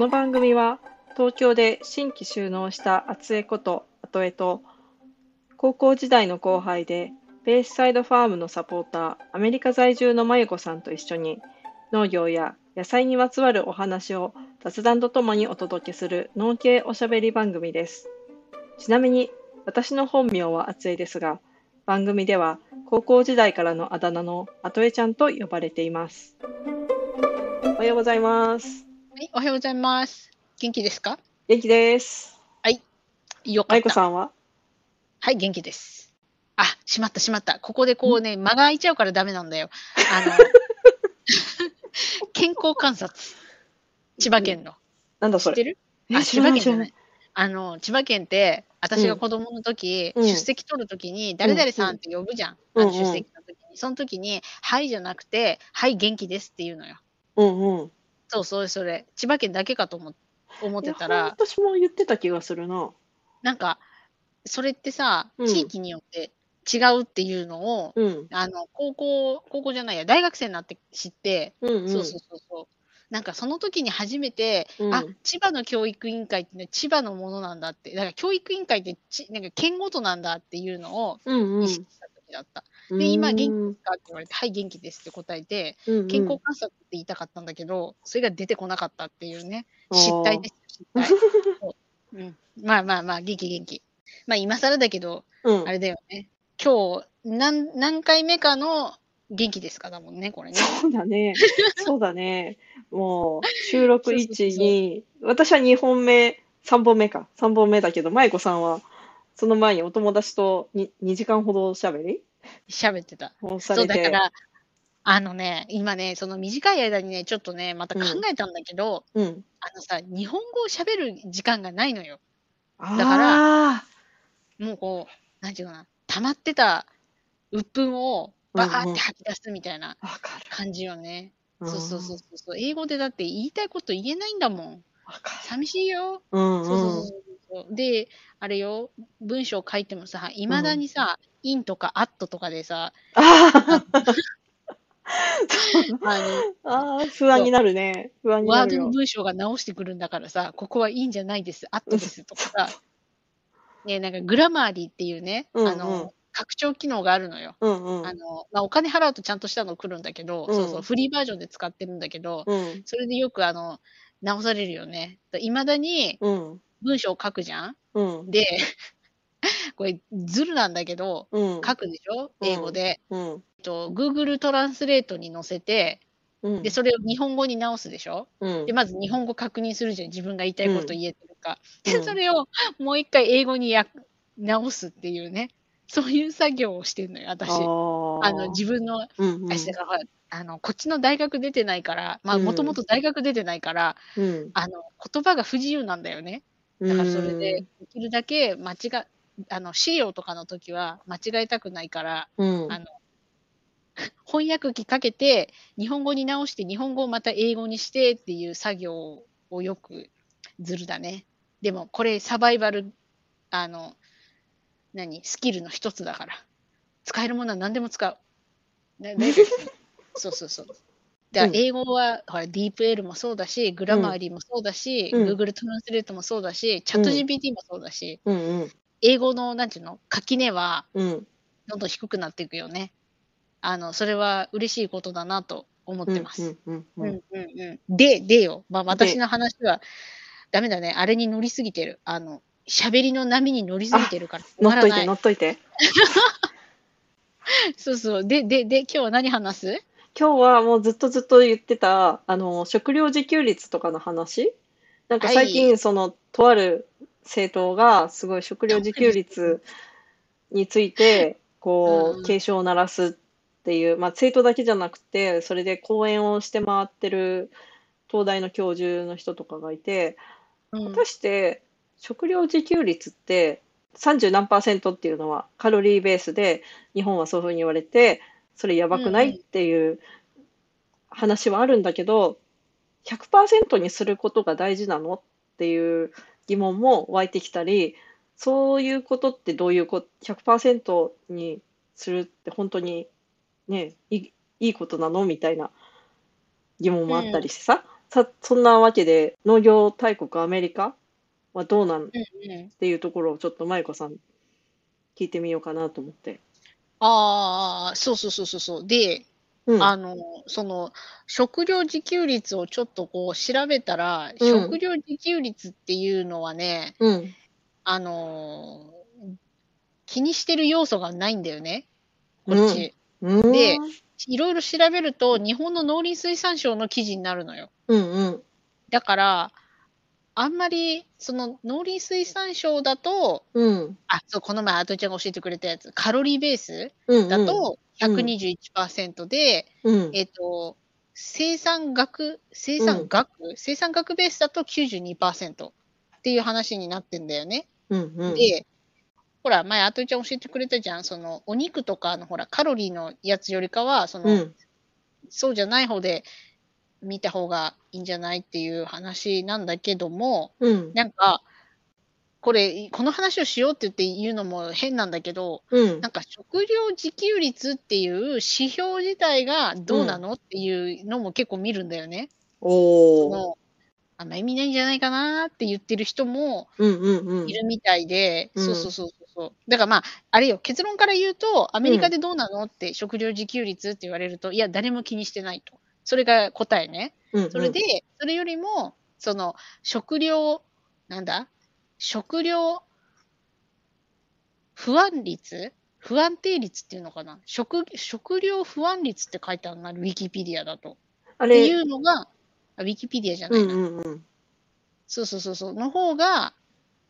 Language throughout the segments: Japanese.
この番組は東京で新規就農した厚江こと後江と高校時代の後輩でベースサイドファームのサポーターアメリカ在住のまゆこさんと一緒に農業や野菜にまつわるお話を雑談とともにお届けする農系おしゃべり番組です。ちなみに私の本名は厚江ですが番組では高校時代からのあだ名の後江ちゃんと呼ばれています。おはようございます。はい、おはようございます。元気ですか？元気です。よかった。まゆこさんは？はい、元気です。あ、しまったしまった。ここでこうね、間が空いちゃうからダメなんだよ。あの、健康観察。千葉県の。なんだそれ。知ってる？えあ、千葉県じゃない。あの、千葉県って、私が子供の時、うん出席取る時に、誰々さんって呼ぶじゃん。うんあの出席の時に。その時に、はいじゃなくて、はい、元気ですって言うのよ。うんうん。そう、それそれ。千葉県だけかと思思ってたら、私も言ってた気がするな。なんか、それってさ、うん地域によって違うっていうのを、うん。あの、高校、高校じゃないや、大学生になって知って、うんうん。そうそうそうそう。なんかその時に初めて、うんあ、千葉の教育委員会って、ね、千葉のものなんだって、だから教育委員会ってち、なんか県ごとなんだっていうのをうんうん意識した時だった。で今元気うんかって言われて、はい、元気ですって答えて、健康観察って言いたかったんだけど、それが出てこなかったっていうね、失態です、失態。そううん、まあまあまあ、元気元気。まあ今更だけど、うんあれだよね。今日、何、何回目かの元気ですかだもんね、これね。そうだね。そうだね。もう、収録そうそうそう1、2、私は2本目、3本目か。3本目だけど、舞子さんは、その前にお友達と 2, 2時間ほどおしゃべり？喋ってた。そう。だから、あのね、今ね、その短い間にね、ちょっとね、また考えたんだけど、うん。あのさ、日本語を喋る時間がないのよ。あだからあもうこう、なんていうかな、溜まってた鬱憤をバーって吐き出すみたいな。感じよね。うんそうそうそうそう。英語でだって言いたいこと言えないんだもん。寂しいよ。る。うんそうそううん。そうそう。で、あれよ、文章書いてもさ、いまだにさ、インとかアットとかでさ、あ あ不安になるね。不安になるよ。ワードの文章が直してくるんだからさ、ここはいいんじゃないです、アットですとかさ、ね、なんかグラマーリーっていうね、うんうんあの、拡張機能があるのよ。うんうんあ。の、まあ、お金払うとちゃんとしたの来るんだけど、うんそうそう、フリーバージョンで使ってるんだけど、うんそれでよくあの、直されるよね。いまだにうん文章を書くじゃん？うん。で、これ、ズルなんだけど、うん。書くでしょ？英語で。うん。えっと Google トランスレートに載せて、うん。で、それを日本語に直すでしょ？うん。で、まず日本語確認するじゃん。自分が言いたいこと言えてるか。うん。で、それをもう一回英語にや直すっていうね。そういう作業をしてるのよ、私。ああの、自分の、うんうん。あの、こっちの大学出てないから、もともと大学出てないから、うん。あの、言葉が不自由なんだよね。だからそれで、できるだけ間違あの、資料とかの時は間違えたくないから、うんあの、翻訳機かけて、日本語に直して、日本語をまた英語にしてっていう作業をよくずるだね。でも、これサバイバル、あの、何、スキルの一つだから。使えるものは何でも使う。そうそうそう。だから英語は、ほら、DeepL もそうだし、グラマーリーもそうだし、うん Google トランスレートもそうだし、チャット GPT もそうだし、うんうん英語の、なんていうの、垣根はうんどんどん低くなっていくよね。あの、それは嬉しいことだなと思ってます。で、でよ。まあ私の話は、ダメだね。あれに乗りすぎてる。あの、喋りの波に乗りすぎてるから。乗っといて乗っといて そうそう。で、で、で、今日は何話す？今日はもうずっとずっと言ってたあの食料自給率とかの話？なんかはい最近そのとある政党がすごい食料自給率についてこう警鐘を鳴らすっていう、まあ、政党だけじゃなくてそれで講演をして回ってる東大の教授の人とかがいてうん。果たして食料自給率って30何パーセントっていうのはカロリーベースで日本はそういうふうに言われてそれやばくないうんうんっていう話はあるんだけど100%にすることが大事なのっていう疑問も湧いてきたりそういうことってどういうこと100%にするって本当にねいいいいことなのみたいな疑問もあったりしてさ、さ、そんなわけで、農業大国アメリカはどうなんっうんうん。ていうところをちょっと舞子さん聞いてみようかなと思って。ああ、そうそうそうそうそう。で、うん。あの、その、食料自給率をちょっとこう調べたら、うん食料自給率っていうのはね、うん。あのー気にしてる要素がないんだよね。こっち。うん。でいろいろ調べると、日本の農林水産省の記事になるのよ。うんうん。だから、あんまり、その農林水産省だと、うん。あ、そう、この前、アトちゃんが教えてくれたやつ、カロリーベースうん。だと121%で、うん。えっ、と、生産額、生産額、生産額ベースだと92%っていう話になってんだよね。うん。うん。で、ほら、前、あといちゃん教えてくれたじゃん。その、お肉とかの、ほら、カロリーのやつよりかは、その、うん。そうじゃない方で見た方がいいんじゃないっていう話なんだけども、うん。なんか、これ、この話をしようって言って言うのも変なんだけど、うんな。んか食料自給率っていう指標自体がどうなのっていうのも結構見るんだよね。おあんま意味ないんじゃないかなって言ってる人もうんうんうんい。るみたいで、うんそうそうそうそう。だからまあ、あれよ、結論から言うと、アメリカでどうなのって食料自給率って言われると、いや、誰も気にしてないと。それが答えね。うんうんそれで、それよりも、その、食料、なんだ？食料不安率？不安定率っていうのかな？食食料不安率って書いてあるな、ウィキペディアだと。あれ、っていうのが、あウィキペディアじゃなういな。んうんうん。そうそうそうそう。の方が、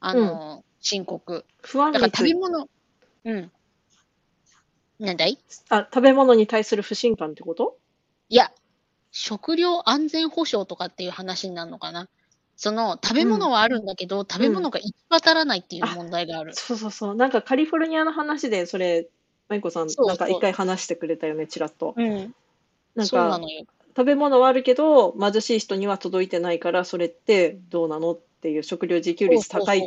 あの、深刻。不安だから食べ率、物、うん。なんだい？あ、食べ物に対する不信感ってこと？いや、食料安全保障とかっていう話になるのかな？その、食べ物はあるんだけど、食べ物が行き渡らないっていう問題がある。そうそうそう。なんかカリフォルニアの話で、それ、マイコさん、なんか一回話してくれたよね、ちらっと。うん。なんか。食べ物はあるけど、貧しい人には届いてないから、それってどうなのっていう、食料自給率高いっ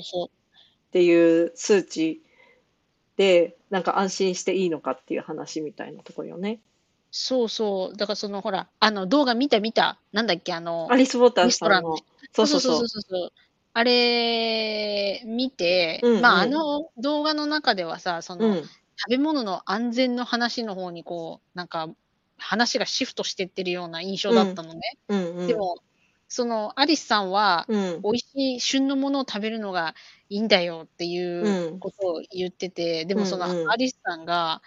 ていう数値で、なんか安心していいのかっていう話みたいなところよね。そうそう。だからその、ほら、あの、動画見た見た。なんだっけ、あの、アリス・ウォーターさんレのそうそうそう。そうそう。あれ、見て、うんうんまあ、あの動画の中ではさ、その、うん。食べ物の安全の話の方にこう、なんか、話がシフトしてってるような印象だったのね。うんうん。でも、その、アリスさんは、うん。美味しい旬のものを食べるのがいいんだよっていうことを言ってて、でもその、うんうんアリスさんが、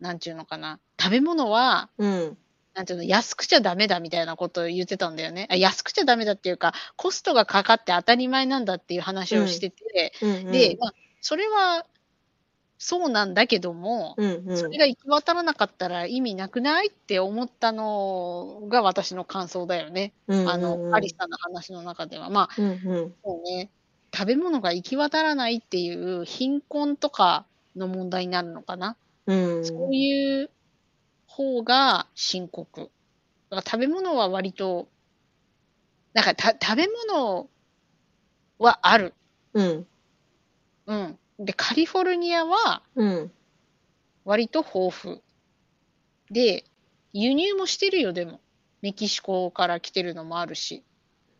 なんていうのかな、食べ物は、うん。なんていうの、安くちゃダメだみたいなことを言ってたんだよね。あ安くちゃダメだっていうか、コストがかかって当たり前なんだっていう話をしてて、うんうん。で、まあ、それは、そうなんだけども、うんうん。それが行き渡らなかったら意味なくないって思ったのが私の感想だよね。うんうんあの、アリスさんの話の中では。まあ、うんうん。そうね、食べ物が行き渡らないっていう貧困とかの問題になるのかな。うん。そういう方が深刻。だから食べ物は割と、なんかた食べ物はある。うん。うん。で、カリフォルニアはうん。割と豊富。で、輸入もしてるよ、でも。メキシコから来てるのもあるし。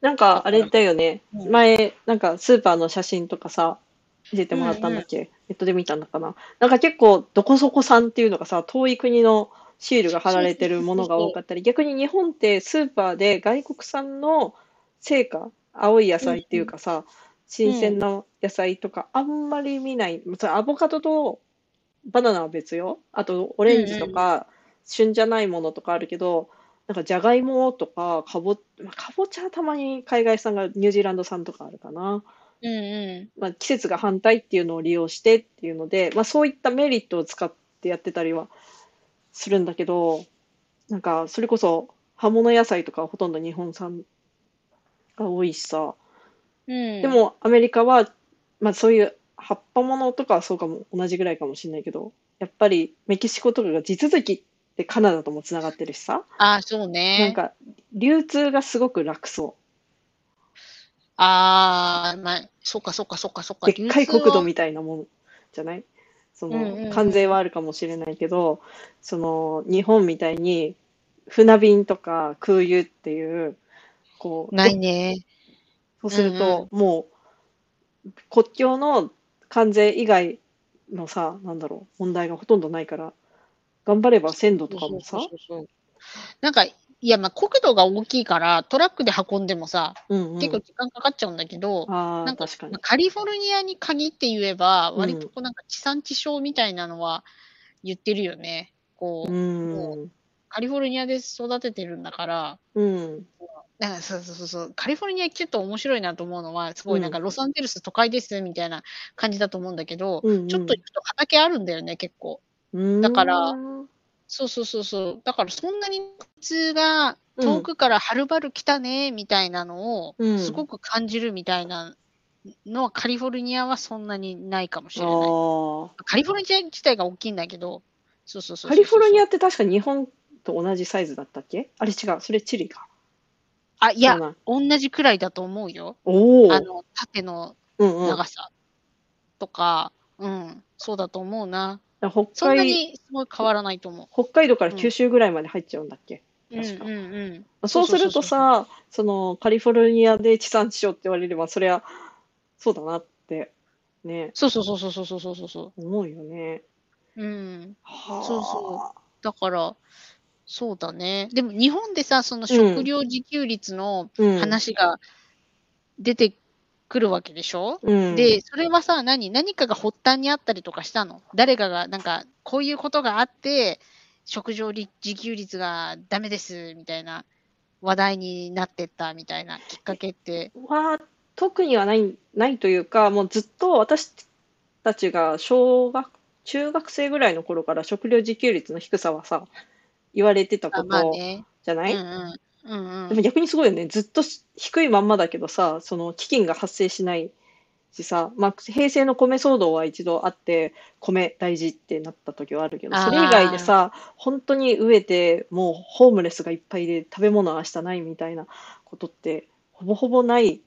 なんか、あれだよね。うん前、なんかスーパーの写真とかさ、見せてもらったんだっけ、ネットで見たのかな？なんか結構、どこそこ産っていうのがさ、遠い国のシールが貼られてるものが多かったり、逆に日本ってスーパーで外国産の成果、青い野菜っていうかさ、新鮮な野菜とかあんまり見ない。それアボカドとバナナは別よ。あと、オレンジとか、旬じゃないものとかあるけど、なんかじゃがいもとかかぼ、まあかぼちゃはたまに海外産がニュージーランド産とかあるかな。うんうまあ、季節が反対っていうのを利用してっていうので、まあ、そういったメリットを使ってやってたりはするんだけど、なんかそれこそ葉物野菜とかはほとんど日本産が多いしさ。ん。うん。で、もアメリカは、まあ、そういう葉っぱものとかはそうかも同じぐらいかもしれないけど、やっぱりメキシコとかが地続きってカナダともつながってるしさ。ああ、そうなんね。か流通がすごく楽そああ、まあ、そっかそっかそっかそっか。う。でっかい国土みたいなものじゃない？そうんうんうんの関税はあるかもしれないけど、その日本みたいに船便とか空輸っていうこう、ないね。そうすると、もう、国境の関税以外のさ、なんだろう、問題がほとんどないから、頑張れば鮮度とかもさそう、そうそうそうなんか、いや、まあ、国土が大きいから、トラックで運んでもさ、うんうん結構時間かかっちゃうんだけど、なんか確かにまあ。カリフォルニアに限って言えば、うん割とこうなんか地産地消みたいなのは言ってるよね。こう、うん。カリフォルニアで育ててるんだから、うん。なんかそうそうそうそう、カリフォルニアちょっと面白いなと思うのは、すごいなんかロサンゼルス都会ですみたいな感じだと思うんだけど、うんうんちょっと行くと畑あるんだよね、結構。うんだからそうそうそうそう。だからそんなに普通がうん遠くからはるばる来たね、みたいなのをうんすごく感じるみたいなのはカリフォルニアはそんなにないかもしれない。あカリフォルニア自体が大きいんだけど、そうそうそうそうあ。カリフォルニアって確か日本と同じサイズだったっけ？あれ違う。それチリか。あ、いやそう、なん同じくらいだと思うよ。おお。あの、縦のうんうん。長さとか、うん、そうだと思うな。北そんな海にすごい変わらないと思北海道から九州ぐらいまで入っちゃうんだっけ、う。うん確かうんうん。そうするとさ、そのカリフォルニアで地産地消って言われれば、そりゃそうだなってね、そうそうそうそうそうそうそうそうそ思うよね。う。うん。はあそうそだから、そうだね。でも日本でさ、その食料自給率のうん。話が出てくるわけでしょ、うん、で、それはさ、何？何かが発端にあったりとかしたの？誰かが、なんか、こういうことがあって、食料自給率がダメです、みたいな話題になってったみたいなきっかけって。は特にはないないというか、もうずっと私たちが小学、中学生ぐらいの頃から食料自給率の低さはさ、言われてたあこと。じゃない、うんうん。うんうん。でも逆にすごいよね。ずっとし低いまんまだけどさ、その飢饉が発生しないしさ、まあ、平成の米騒動は一度あって、米大事ってなった時はあるけど、それ以外でさ、本当に飢えて、もうホームレスがいっぱいで食べ物は明日ないみたいなことって、ほぼほぼない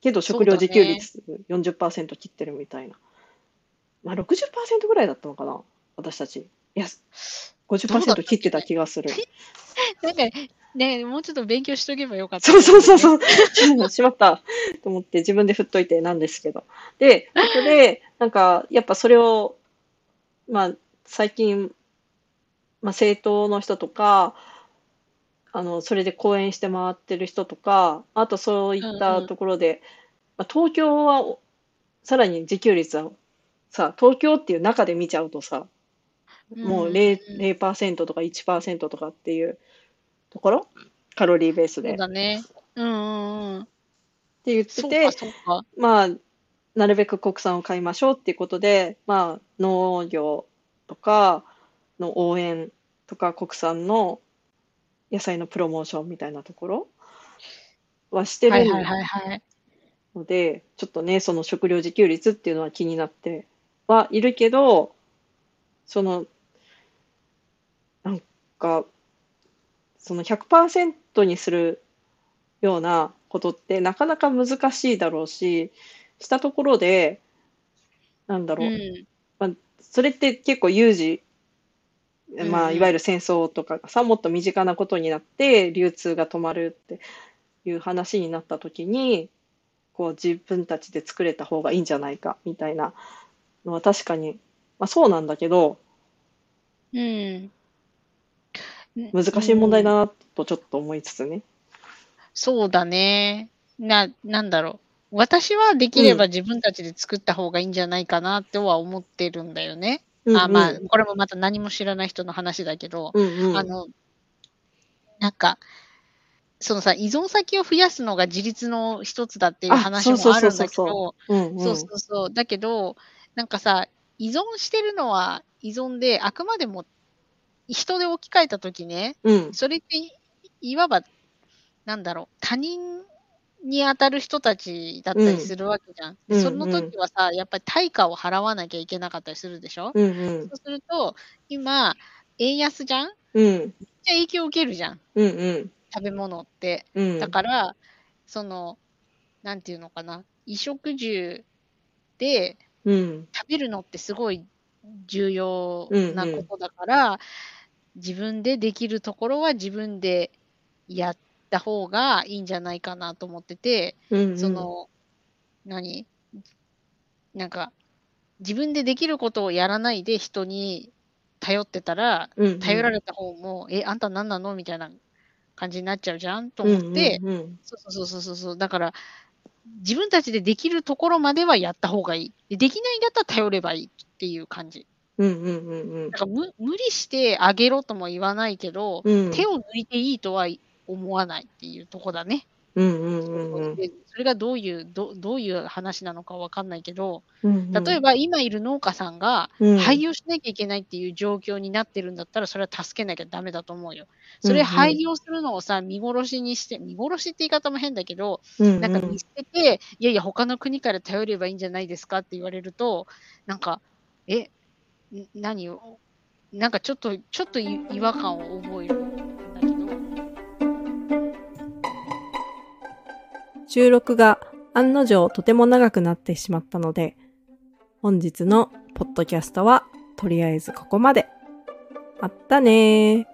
けど、食料自給率40%切ってるみたいな。まあ、60%ぐらいだったのかな、私たち。いや、どうだったっけ50%切ってた気がする。なんか、ね、もうちょっと勉強しとけばよかった。そうそうそうそう。しまったと思って自分で振っといてなんですけど。で、ここで、なんか、やっぱそれを、まあ、最近、まあ、政党の人とか、あの、それで講演して回ってる人とか、あとそういったところで、まあ、東京はおさらに自給率は、さ、東京っていう中で見ちゃうとさ、もう 0%, 0とか1%とかっていうところ？カロリーベースで。そうっだね。うんうんうん。て言ってそうてか、、そうか。まあ、なるべく国産を買いましょうっていうことで、まあ、農業とかの応援とか国産の野菜のプロモーションみたいなところはしてるはいはいはいはい。ので、ちょっとね、その食料自給率っていうのは気になってはいるけど、その、なんか、その100%にするようなことってなかなか難しいだろうし、したところで、なんだろう、うん。それって結構有事、まあ、うんいわゆる戦争とかがさ、もっと身近なことになって、流通が止まるっていう話になった時に、こう自分たちで作れた方がいいんじゃないかみたいなのは確かに、まあそうなんだけど、うん。難しい問題だうんなとちょっと思いつつね。そうだね。な、なんだろう。私はできれば自分たちで作った方がいいんじゃないかなっては思ってるんだよね。あ、まあ、これもまた何も知らない人の話だけど、うんうん、あの、なんか、そのさ、依存先を増やすのが自立の一つだっていうあ話もあるんだけど、うんうん、そうそうそう。だけど、なんかさ、依存してるのは依存で、あくまでも人で置き換えたときね、うん、それっていいわば、なんだろう、他人に当たる人たちだったりするわけじゃん。うんその時はさ、やっぱり対価を払わなきゃいけなかったりするでしょ、うんうん。そうすると、今、円安じゃん？うん。じゃ影響を受けるじゃん。うんうん。食べ物って。うん。だから、その、なんていうのかな、衣食住でうん。食べるのってすごい重要なことだから、自分でできるところは自分でやった方がいいんじゃないかなと思ってて、うんうんその、何？なんか、自分でできることをやらないで人に頼ってたら、うんうん頼られた方も、え、あんた何なのみたいな感じになっちゃうじゃんと思って、うんうんそうそうそうそうそう。だから、自分たちでできるところまではやった方がいい。でできないんだったら頼ればいいっていう感じ。うんうんうんうん。だから無無理してあげろとも言わないけど、うん。手を抜いていいとは思わないっていうとこだね。うんうんうんうん。でそれがどういうど、どういう話なのかわかんないけど、うん例えば今いる農家さんがうん。廃業しなきゃいけないっていう状況になってるんだったら、それは助けなきゃダメだと思うよ。それうん。うん廃業するのをさ、見殺しにして、見殺しって言い方も変だけど、うんうん。なんか見捨てて、いやいや、他の国から頼ればいいんじゃないですかって言われると、なんか、え、ん何を、なんかちょっと、ちょっと違和感を覚えるんだけど。収録が案の定とても長くなってしまったので、本日のポッドキャストはとりあえずここまで。あったねー。